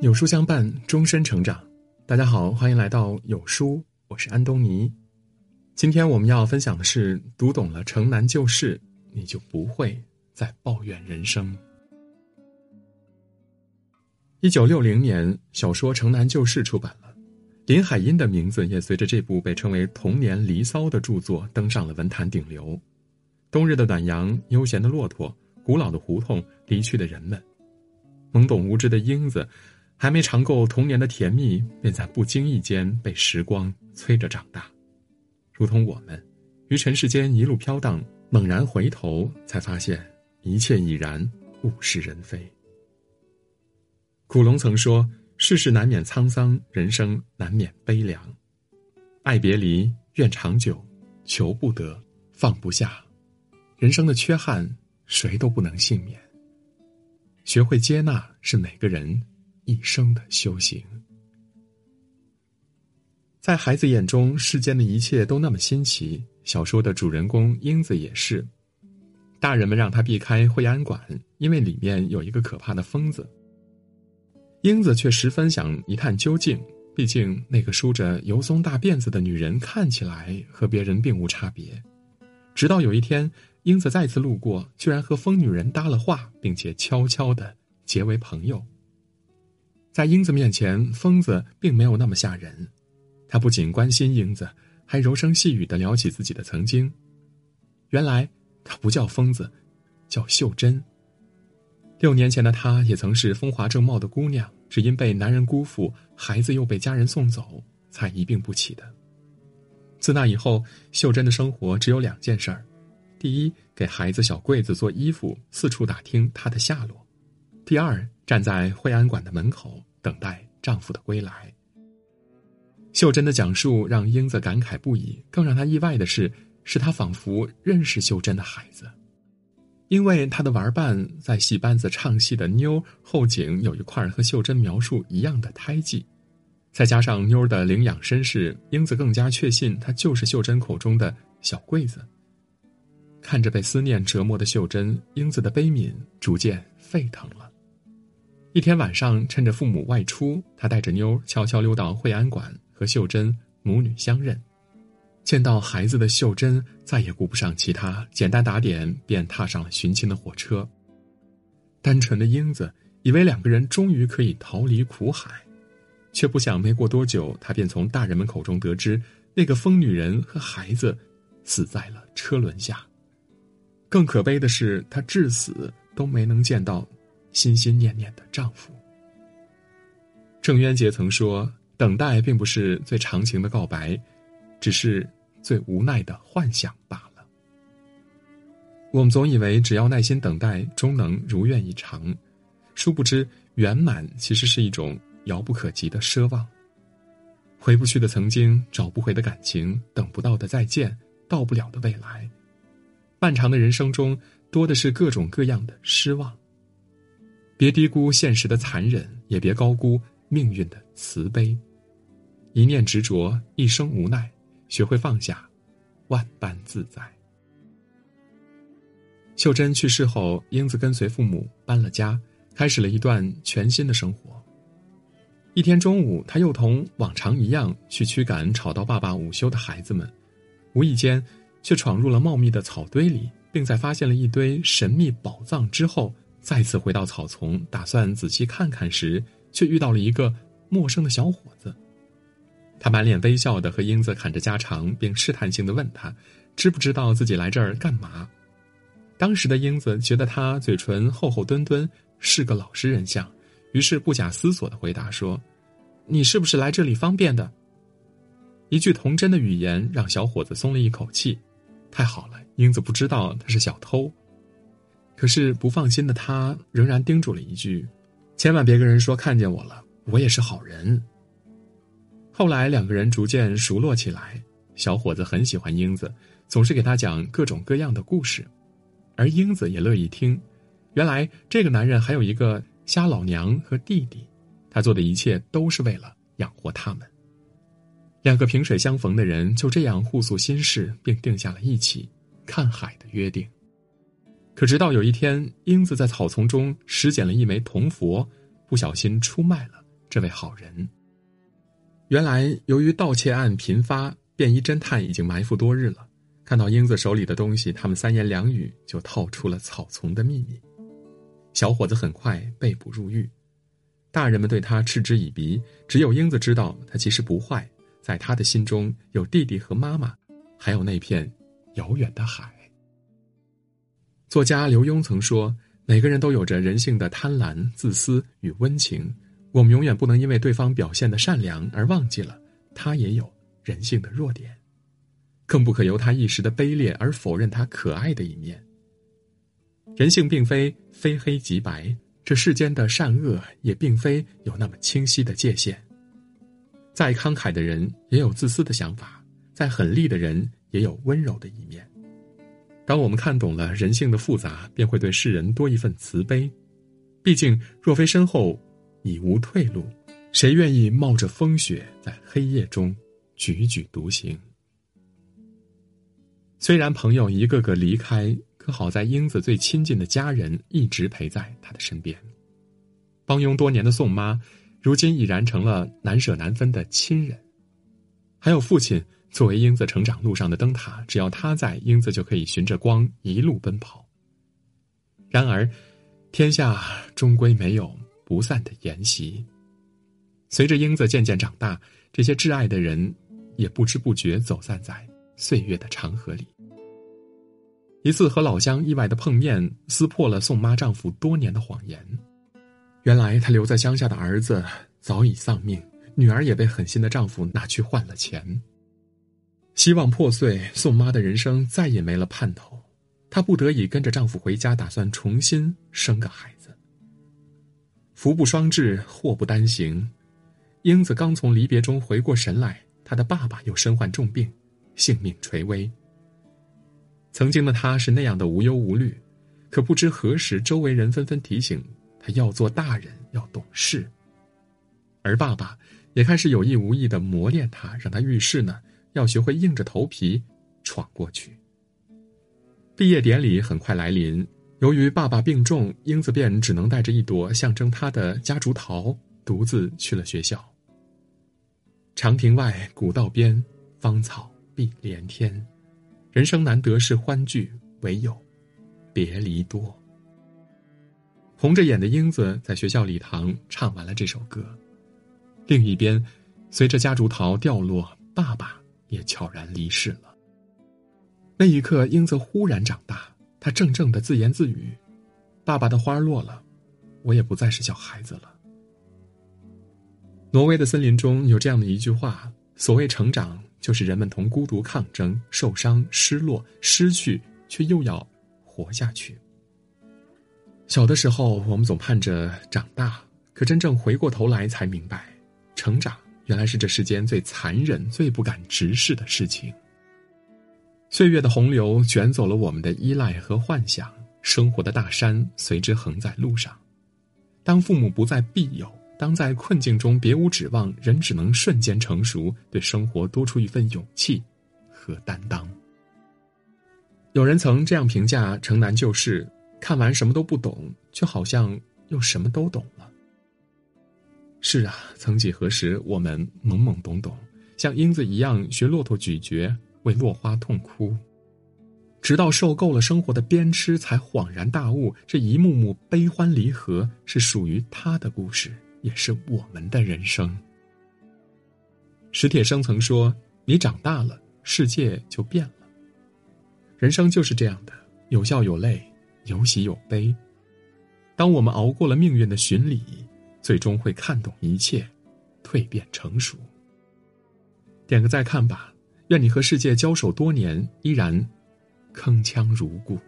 有书相伴，终身成长。大家好，欢迎来到有书，我是安东尼。今天我们要分享的是：读懂了城南旧事，你就不会再抱怨人生。一九六零年，小说《城南旧事》出版了，林海音的名字也随着这部被称为童年离骚的著作登上了文坛顶流。冬日的暖阳，悠闲的骆驼，古老的胡同，离去的人们，懵懂无知的英子，还没尝够童年的甜蜜，便在不经意间被时光催着长大，如同我们，于尘世间一路飘荡，猛然回头，才发现一切已然物是人非。古龙曾说：“世事难免沧桑，人生难免悲凉。爱别离，愿长久，求不得，放不下。人生的缺憾，谁都不能幸免。学会接纳，是每个人一生的修行。在孩子眼中，世间的一切都那么新奇。小说的主人公英子也是。大人们让他避开惠安馆，因为里面有一个可怕的疯子。”英子却十分想一探究竟，毕竟那个梳着油松大辫子的女人看起来和别人并无差别。直到有一天，英子再次路过，居然和疯女人搭了话，并且悄悄的结为朋友。在英子面前，疯子并没有那么吓人，他不仅关心英子，还柔声细语的聊起自己的曾经。原来他不叫疯子，叫秀珍。六年前的她也曾是风华正茂的姑娘，只因被男人辜负，孩子又被家人送走，才一病不起的。自那以后，秀珍的生活只有两件事儿：第一，给孩子小柜子做衣服，四处打听他的下落；第二，站在惠安馆的门口等待丈夫的归来。秀珍的讲述让英子感慨不已，更让她意外的是，是她仿佛认识秀珍的孩子。因为他的玩伴在戏班子唱戏的妞后颈有一块和秀珍描述一样的胎记，再加上妞的领养身世，英子更加确信她就是秀珍口中的小桂子。看着被思念折磨的秀珍，英子的悲悯逐渐沸腾了。一天晚上，趁着父母外出，他带着妞悄悄溜到惠安馆，和秀珍母女相认。见到孩子的秀珍再也顾不上其他，简单打点便踏上了寻亲的火车。单纯的英子以为两个人终于可以逃离苦海，却不想没过多久，他便从大人们口中得知，那个疯女人和孩子死在了车轮下。更可悲的是，她至死都没能见到心心念念的丈夫。郑渊洁曾说：“等待并不是最长情的告白，只是。”最无奈的幻想罢了。我们总以为只要耐心等待，终能如愿以偿，殊不知圆满其实是一种遥不可及的奢望。回不去的曾经，找不回的感情，等不到的再见，到不了的未来，漫长的人生中，多的是各种各样的失望。别低估现实的残忍，也别高估命运的慈悲。一念执着，一生无奈。学会放下，万般自在。秀珍去世后，英子跟随父母搬了家，开始了一段全新的生活。一天中午，他又同往常一样去驱赶吵到爸爸午休的孩子们，无意间却闯入了茂密的草堆里，并在发现了一堆神秘宝藏之后，再次回到草丛，打算仔细看看时，却遇到了一个陌生的小伙子。他满脸微笑的和英子侃着家常，并试探性的问他，知不知道自己来这儿干嘛？当时的英子觉得他嘴唇厚厚墩墩，是个老实人像，于是不假思索的回答说：“你是不是来这里方便的？”一句童真的语言让小伙子松了一口气，太好了，英子不知道他是小偷。可是不放心的他仍然叮嘱了一句：“千万别跟人说看见我了，我也是好人。”后来两个人逐渐熟络起来，小伙子很喜欢英子，总是给他讲各种各样的故事，而英子也乐意听。原来这个男人还有一个瞎老娘和弟弟，他做的一切都是为了养活他们。两个萍水相逢的人就这样互诉心事，并定下了一起看海的约定。可直到有一天，英子在草丛中拾捡了一枚铜佛，不小心出卖了，这位好人。原来，由于盗窃案频发，便衣侦探已经埋伏多日了。看到英子手里的东西，他们三言两语就套出了草丛的秘密。小伙子很快被捕入狱，大人们对他嗤之以鼻。只有英子知道，他其实不坏，在他的心中有弟弟和妈妈，还有那片遥远的海。作家刘墉曾说：“每个人都有着人性的贪婪、自私与温情，我们永远不能因为对方表现的善良而忘记了他也有人性的弱点，更不可由他一时的卑劣而否认他可爱的一面。”人性并非非黑即白，这世间的善恶也并非有那么清晰的界限。再慷慨的人也有自私的想法，再狠厉的人也有温柔的一面。当我们看懂了人性的复杂，便会对世人多一份慈悲。毕竟，若非身后已无退路，谁愿意冒着风雪在黑夜中踽踽独行？虽然朋友一个个离开。可好在英子最亲近的家人一直陪在他的身边。帮佣多年的宋妈，如今已然成了难舍难分的亲人。还有父亲，作为英子成长路上的灯塔，只要他在，英子就可以循着光一路奔跑。然而，天下终归没有不散的筵席。随着英子渐渐长大，这些挚爱的人，也不知不觉走散在岁月的长河里。一次和老乡意外的碰面，撕破了宋妈丈夫多年的谎言。原来她留在乡下的儿子早已丧命，女儿也被狠心的丈夫拿去换了钱。希望破碎，宋妈的人生再也没了盼头。她不得已跟着丈夫回家，打算重新生个孩子。福不双至，祸不单行。英子刚从离别中回过神来，她的爸爸又身患重病，性命垂危。曾经的她是那样的无忧无虑，可不知何时，周围人纷纷提醒她要做大人，要懂事。而爸爸也开始有意无意的磨练她，让她遇事呢要学会硬着头皮闯过去。毕业典礼很快来临，由于爸爸病重，英子便只能带着一朵象征他的夹竹桃，独自去了学校。长亭外，古道边，芳草碧连天。人生难得是欢聚，唯有别离多。红着眼的英子在学校礼堂唱完了这首歌。另一边，随着夹竹桃掉落，爸爸也悄然离世了。那一刻，英子忽然长大，她怔怔的自言自语：“爸爸的花落了，我也不再是小孩子了。”挪威的森林中有这样的一句话：“所谓成长。”就是人们同孤独抗争，受伤、失落、失去，却又要活下去。小的时候，我们总盼着长大，可真正回过头来才明白，成长原来是这世间最残忍、最不敢直视的事情。岁月的洪流卷走了我们的依赖和幻想，生活的大山随之横在路上。当父母不再庇佑。当在困境中别无指望，人只能瞬间成熟，对生活多出一份勇气和担当。有人曾这样评价《城南旧事》：看完什么都不懂，却好像又什么都懂。是啊，曾几何时，我们懵懵懂懂，像英子一样学骆驼咀嚼，为落花痛哭，直到受够了生活的鞭笞，才恍然大悟：这一幕幕悲欢离合，是属于他的故事。也是我们的人生。史铁生曾说：“你长大了，世界就变了。”人生就是这样的，有笑有泪，有喜有悲。当我们熬过了命运的巡礼，最终会看懂一切，蜕变成熟。点个再看吧，愿你和世界交手多年，依然铿锵如故。